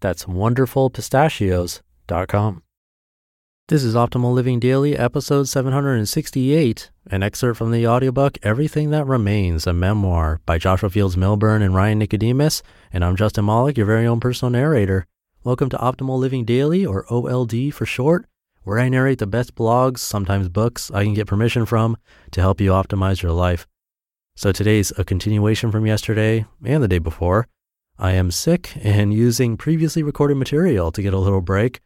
That's wonderfulpistachios.com. This is Optimal Living Daily, episode 768, an excerpt from the audiobook Everything That Remains, a memoir by Joshua Fields Millburn and Ryan Nicodemus. And I'm Justin Malik, your very own personal narrator. Welcome to Optimal Living Daily, or OLD for short, where I narrate the best blogs, sometimes books, I can get permission from to help you optimize your life. So today's a continuation from yesterday and the day before. I am sick and using previously recorded material to get a little break.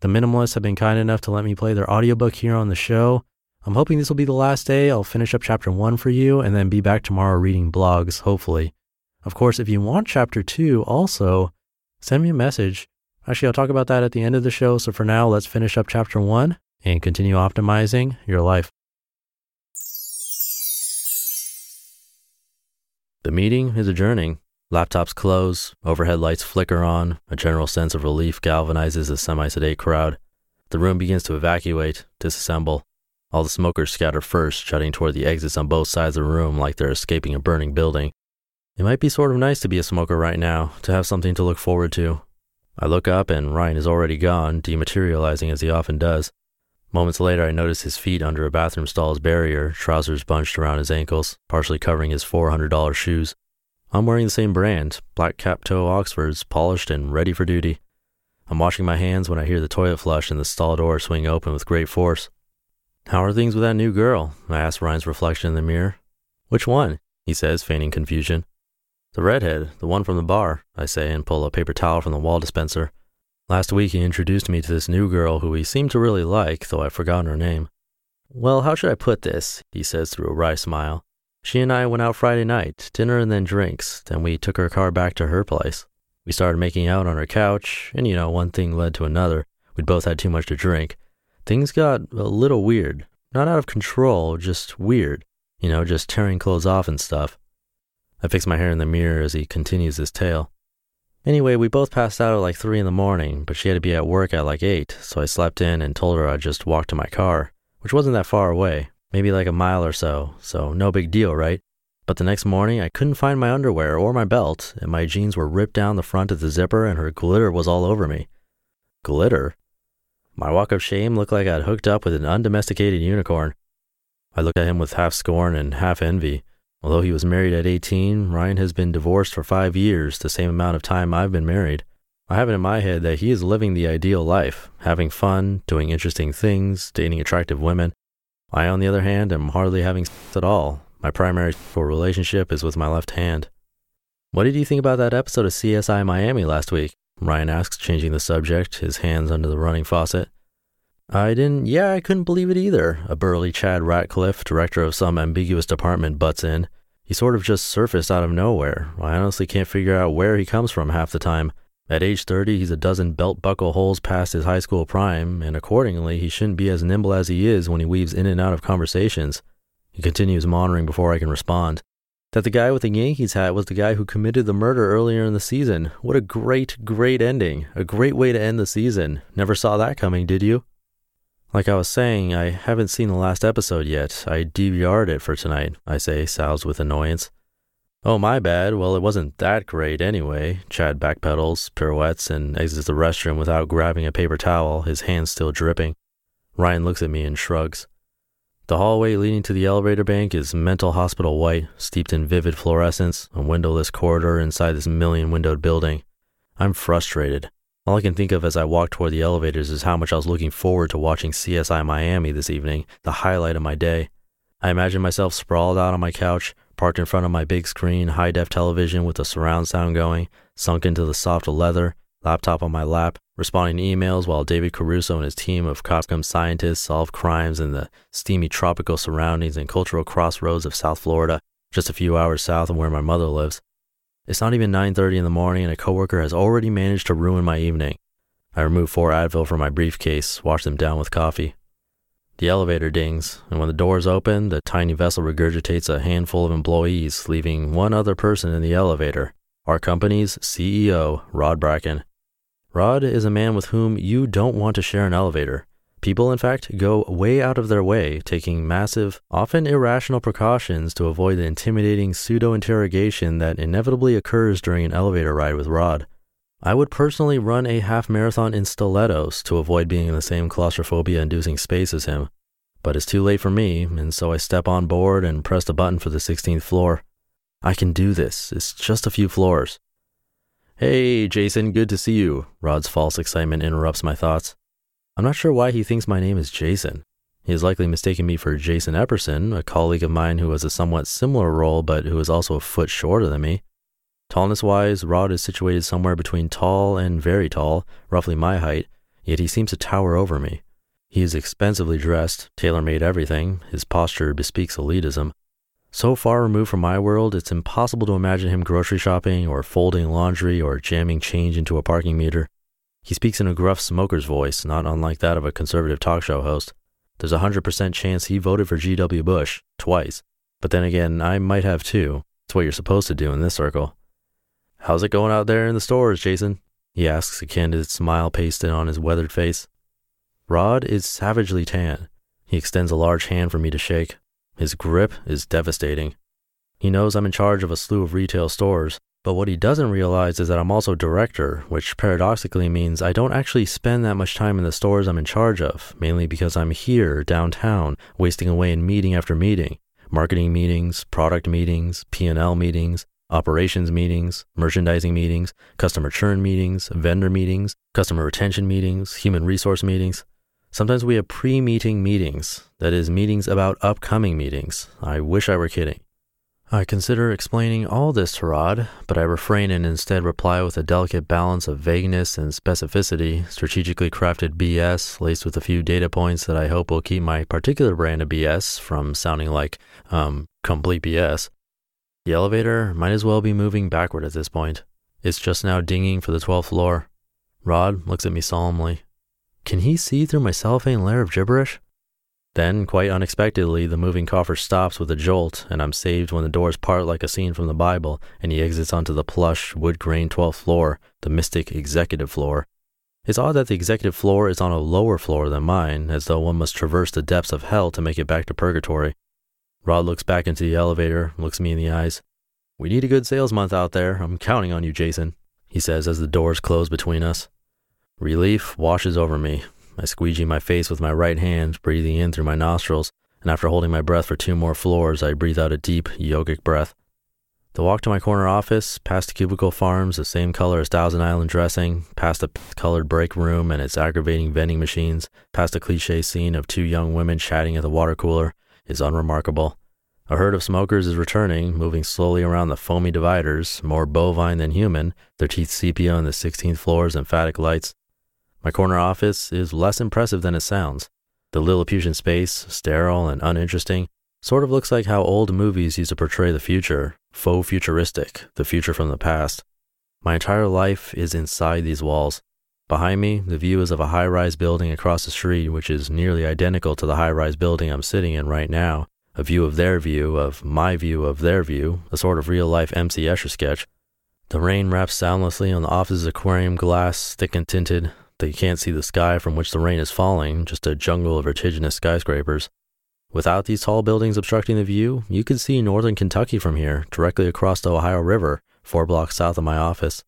The minimalists have been kind enough to let me play their audiobook here on the show. I'm hoping this will be the last day. I'll finish up chapter one for you and then be back tomorrow reading blogs, hopefully. Of course, if you want chapter two also, send me a message. Actually, I'll talk about that at the end of the show. So for now, let's finish up chapter one and continue optimizing your life. The meeting is adjourning. Laptops close, overhead lights flicker on, a general sense of relief galvanizes the semi sedate crowd. The room begins to evacuate, disassemble. All the smokers scatter first, shutting toward the exits on both sides of the room like they're escaping a burning building. It might be sort of nice to be a smoker right now, to have something to look forward to. I look up and Ryan is already gone, dematerializing as he often does. Moments later, I notice his feet under a bathroom stall's barrier, trousers bunched around his ankles, partially covering his $400 shoes. I'm wearing the same brand, black cap toe Oxfords, polished and ready for duty. I'm washing my hands when I hear the toilet flush and the stall door swing open with great force. How are things with that new girl? I ask Ryan's reflection in the mirror. Which one? He says, feigning confusion. The redhead, the one from the bar, I say, and pull a paper towel from the wall dispenser. Last week, he introduced me to this new girl who he seemed to really like, though I've forgotten her name. Well, how should I put this? He says through a wry smile. She and I went out Friday night, dinner and then drinks. Then we took her car back to her place. We started making out on her couch, and you know, one thing led to another. We'd both had too much to drink. Things got a little weird. Not out of control, just weird. You know, just tearing clothes off and stuff. I fix my hair in the mirror as he continues his tale. Anyway, we both passed out at like 3 in the morning, but she had to be at work at like 8, so I slept in and told her I'd just walk to my car, which wasn't that far away, maybe like a mile or so, so no big deal, right? But the next morning, I couldn't find my underwear or my belt, and my jeans were ripped down the front of the zipper and her glitter was all over me. Glitter? My walk of shame looked like I'd hooked up with an undomesticated unicorn. I looked at him with half scorn and half envy. Although he was married at 18, Ryan has been divorced for five years, the same amount of time I've been married. I have it in my head that he is living the ideal life, having fun, doing interesting things, dating attractive women. I, on the other hand, am hardly having sex at all. My primary for relationship is with my left hand. What did you think about that episode of CSI Miami last week? Ryan asks, changing the subject, his hands under the running faucet. I didn't, yeah, I couldn't believe it either. A burly Chad Ratcliffe, director of some ambiguous department, butts in. He sort of just surfaced out of nowhere. I honestly can't figure out where he comes from half the time. At age 30, he's a dozen belt buckle holes past his high school prime, and accordingly, he shouldn't be as nimble as he is when he weaves in and out of conversations. He continues monitoring before I can respond. That the guy with the Yankees hat was the guy who committed the murder earlier in the season. What a great, great ending. A great way to end the season. Never saw that coming, did you? Like I was saying, I haven't seen the last episode yet. I DVR'd it for tonight, I say, soused with annoyance. Oh, my bad. Well, it wasn't that great anyway. Chad backpedals, pirouettes, and exits the restroom without grabbing a paper towel, his hands still dripping. Ryan looks at me and shrugs. The hallway leading to the elevator bank is mental hospital white, steeped in vivid fluorescence, a windowless corridor inside this million windowed building. I'm frustrated. All I can think of as I walk toward the elevators is how much I was looking forward to watching CSI Miami this evening, the highlight of my day. I imagine myself sprawled out on my couch, parked in front of my big screen, high def television with the surround sound going, sunk into the soft leather, laptop on my lap, responding to emails while David Caruso and his team of Copcom scientists solve crimes in the steamy tropical surroundings and cultural crossroads of South Florida, just a few hours south of where my mother lives. It's not even 9:30 in the morning and a coworker has already managed to ruin my evening. I remove four Advil from my briefcase, wash them down with coffee. The elevator dings, and when the doors open, the tiny vessel regurgitates a handful of employees, leaving one other person in the elevator our company's CEO, Rod Bracken. Rod is a man with whom you don't want to share an elevator. People, in fact, go way out of their way, taking massive, often irrational precautions to avoid the intimidating pseudo interrogation that inevitably occurs during an elevator ride with Rod. I would personally run a half marathon in stilettos to avoid being in the same claustrophobia inducing space as him. But it's too late for me, and so I step on board and press the button for the 16th floor. I can do this. It's just a few floors. Hey, Jason, good to see you. Rod's false excitement interrupts my thoughts. I'm not sure why he thinks my name is Jason. He has likely mistaken me for Jason Epperson, a colleague of mine who has a somewhat similar role but who is also a foot shorter than me. Tallness wise, Rod is situated somewhere between tall and very tall, roughly my height, yet he seems to tower over me. He is expensively dressed, tailor made everything, his posture bespeaks elitism. So far removed from my world, it's impossible to imagine him grocery shopping or folding laundry or jamming change into a parking meter. He speaks in a gruff smoker's voice, not unlike that of a conservative talk show host. There's a 100% chance he voted for G.W. Bush, twice. But then again, I might have too. It's what you're supposed to do in this circle. How's it going out there in the stores, Jason? He asks, a candid smile pasted on his weathered face. Rod is savagely tan. He extends a large hand for me to shake. His grip is devastating. He knows I'm in charge of a slew of retail stores, but what he doesn't realize is that I'm also director, which paradoxically means I don't actually spend that much time in the stores I'm in charge of, mainly because I'm here downtown, wasting away in meeting after meeting, marketing meetings, product meetings, P&L meetings, operations meetings, merchandising meetings, customer churn meetings, vendor meetings, customer retention meetings, human resource meetings. Sometimes we have pre meeting meetings, that is, meetings about upcoming meetings. I wish I were kidding. I consider explaining all this to Rod, but I refrain and instead reply with a delicate balance of vagueness and specificity, strategically crafted BS laced with a few data points that I hope will keep my particular brand of BS from sounding like, um, complete BS. The elevator might as well be moving backward at this point. It's just now dinging for the 12th floor. Rod looks at me solemnly. Can he see through my cellophane layer of gibberish? Then, quite unexpectedly, the moving coffer stops with a jolt, and I'm saved when the doors part like a scene from the Bible, and he exits onto the plush, wood grain 12th floor, the mystic executive floor. It's odd that the executive floor is on a lower floor than mine, as though one must traverse the depths of hell to make it back to purgatory. Rod looks back into the elevator, looks me in the eyes. We need a good sales month out there. I'm counting on you, Jason, he says as the doors close between us. Relief washes over me. I squeegee my face with my right hand, breathing in through my nostrils, and after holding my breath for two more floors, I breathe out a deep, yogic breath. The walk to my corner office, past the cubicle farms, the same color as Thousand Island dressing, past the colored break room and its aggravating vending machines, past the cliche scene of two young women chatting at the water cooler, is unremarkable. A herd of smokers is returning, moving slowly around the foamy dividers, more bovine than human, their teeth sepia on the 16th floor's emphatic lights. My corner office is less impressive than it sounds. The Lilliputian space, sterile and uninteresting, sort of looks like how old movies used to portray the future, faux futuristic, the future from the past. My entire life is inside these walls. Behind me, the view is of a high rise building across the street, which is nearly identical to the high rise building I'm sitting in right now. A view of their view, of my view of their view, a sort of real life MC Escher sketch. The rain raps soundlessly on the office's aquarium glass, thick and tinted, that you can't see the sky from which the rain is falling, just a jungle of vertiginous skyscrapers. Without these tall buildings obstructing the view, you could see northern Kentucky from here, directly across the Ohio River, four blocks south of my office.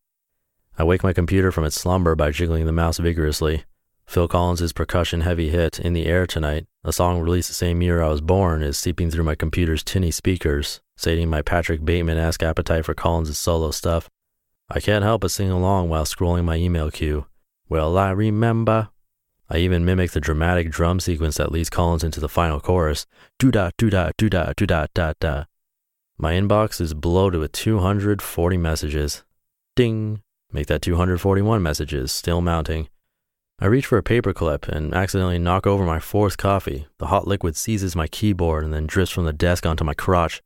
I wake my computer from its slumber by jiggling the mouse vigorously. Phil Collins' percussion heavy hit, In the Air Tonight, a song released the same year I was born, is seeping through my computer's tinny speakers, sating my Patrick Bateman esque appetite for Collins' solo stuff. I can't help but sing along while scrolling my email queue. Well, I remember. I even mimic the dramatic drum sequence that leads Collins into the final chorus. Do da, do da, do da, do da, da, da. My inbox is bloated with 240 messages. Ding. Make that 241 messages, still mounting. I reach for a paperclip and accidentally knock over my fourth coffee. The hot liquid seizes my keyboard and then drifts from the desk onto my crotch.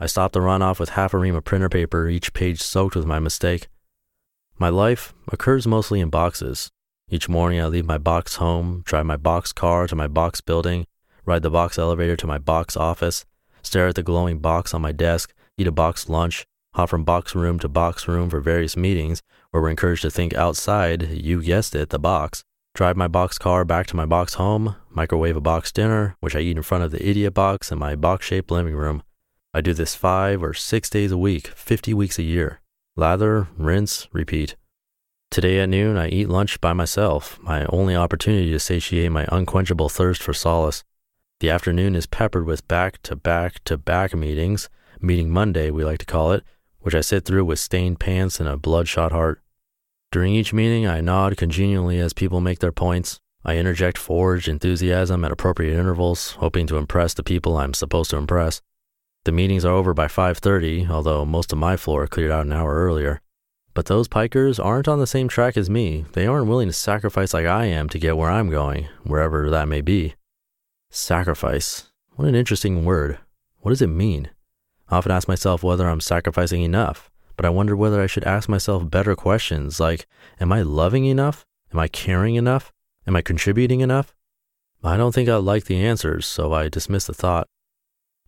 I stop the runoff with half a ream of printer paper, each page soaked with my mistake. My life occurs mostly in boxes. Each morning I leave my box home, drive my box car to my box building, ride the box elevator to my box office, stare at the glowing box on my desk, eat a box lunch, hop from box room to box room for various meetings where we're encouraged to think outside, you guessed it, the box, drive my box car back to my box home, microwave a box dinner, which I eat in front of the idiot box in my box shaped living room. I do this five or six days a week, 50 weeks a year. Lather, rinse, repeat. Today at noon, I eat lunch by myself, my only opportunity to satiate my unquenchable thirst for solace. The afternoon is peppered with back to back to back meetings, meeting Monday, we like to call it, which I sit through with stained pants and a bloodshot heart. During each meeting, I nod congenially as people make their points. I interject forged enthusiasm at appropriate intervals, hoping to impress the people I'm supposed to impress. The meetings are over by 5:30, although most of my floor cleared out an hour earlier. But those pikers aren't on the same track as me. They aren't willing to sacrifice like I am to get where I'm going, wherever that may be. Sacrifice. What an interesting word. What does it mean? I often ask myself whether I'm sacrificing enough, but I wonder whether I should ask myself better questions like Am I loving enough? Am I caring enough? Am I contributing enough? I don't think I like the answers, so I dismiss the thought.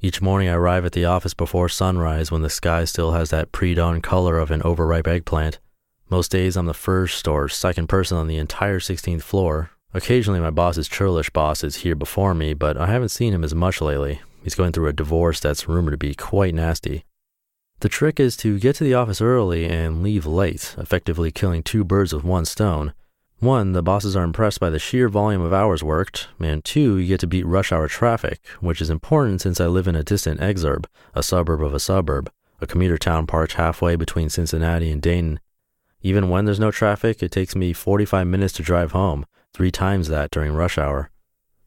Each morning I arrive at the office before sunrise when the sky still has that pre dawn color of an overripe eggplant. Most days I'm the first or second person on the entire 16th floor, Occasionally, my boss's churlish boss is here before me, but I haven't seen him as much lately. He's going through a divorce that's rumored to be quite nasty. The trick is to get to the office early and leave late, effectively killing two birds with one stone. One, the bosses are impressed by the sheer volume of hours worked, and two, you get to beat rush hour traffic, which is important since I live in a distant exurb, a suburb of a suburb, a commuter town parked halfway between Cincinnati and Dayton. Even when there's no traffic, it takes me 45 minutes to drive home, three times that during rush hour.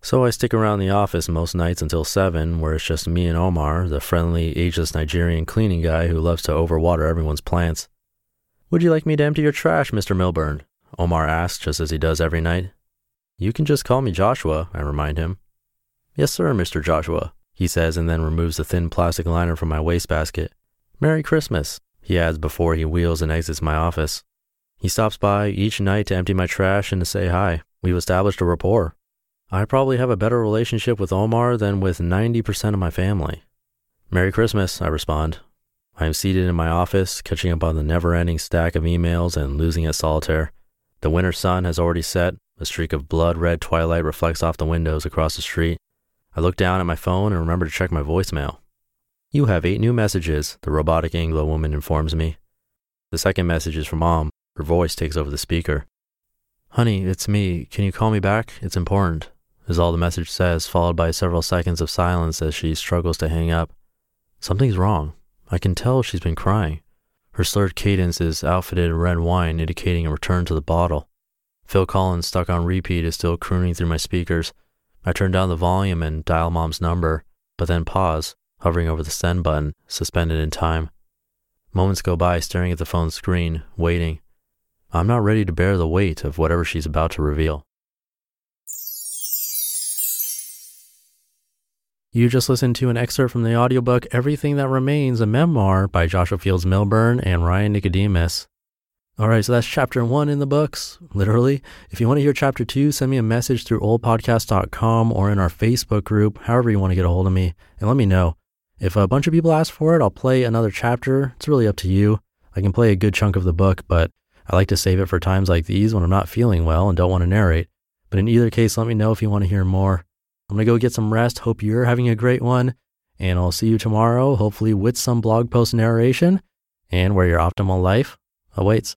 So I stick around the office most nights until 7, where it's just me and Omar, the friendly, ageless Nigerian cleaning guy who loves to overwater everyone's plants. Would you like me to empty your trash, Mr. Millburn? Omar asks, just as he does every night. You can just call me Joshua, I remind him. Yes, sir, Mr. Joshua, he says, and then removes the thin plastic liner from my wastebasket. Merry Christmas, he adds before he wheels and exits my office. He stops by each night to empty my trash and to say hi. We've established a rapport. I probably have a better relationship with Omar than with 90% of my family. Merry Christmas, I respond. I am seated in my office, catching up on the never ending stack of emails and losing at solitaire. The winter sun has already set. A streak of blood red twilight reflects off the windows across the street. I look down at my phone and remember to check my voicemail. You have eight new messages, the robotic Anglo woman informs me. The second message is from Mom. Her voice takes over the speaker. Honey, it's me. Can you call me back? It's important, is all the message says, followed by several seconds of silence as she struggles to hang up. Something's wrong. I can tell she's been crying. Her slurred cadence is outfitted in red wine, indicating a return to the bottle. Phil Collins, stuck on repeat, is still crooning through my speakers. I turn down the volume and dial mom's number, but then pause, hovering over the send button, suspended in time. Moments go by staring at the phone screen, waiting. I'm not ready to bear the weight of whatever she's about to reveal. You just listened to an excerpt from the audiobook Everything That Remains, a memoir by Joshua Fields Millburn and Ryan Nicodemus. All right, so that's chapter one in the books, literally. If you want to hear chapter two, send me a message through oldpodcast.com or in our Facebook group, however you want to get a hold of me, and let me know. If a bunch of people ask for it, I'll play another chapter. It's really up to you. I can play a good chunk of the book, but I like to save it for times like these when I'm not feeling well and don't want to narrate. But in either case, let me know if you want to hear more. I'm going to go get some rest. Hope you're having a great one. And I'll see you tomorrow, hopefully with some blog post narration and where your optimal life awaits.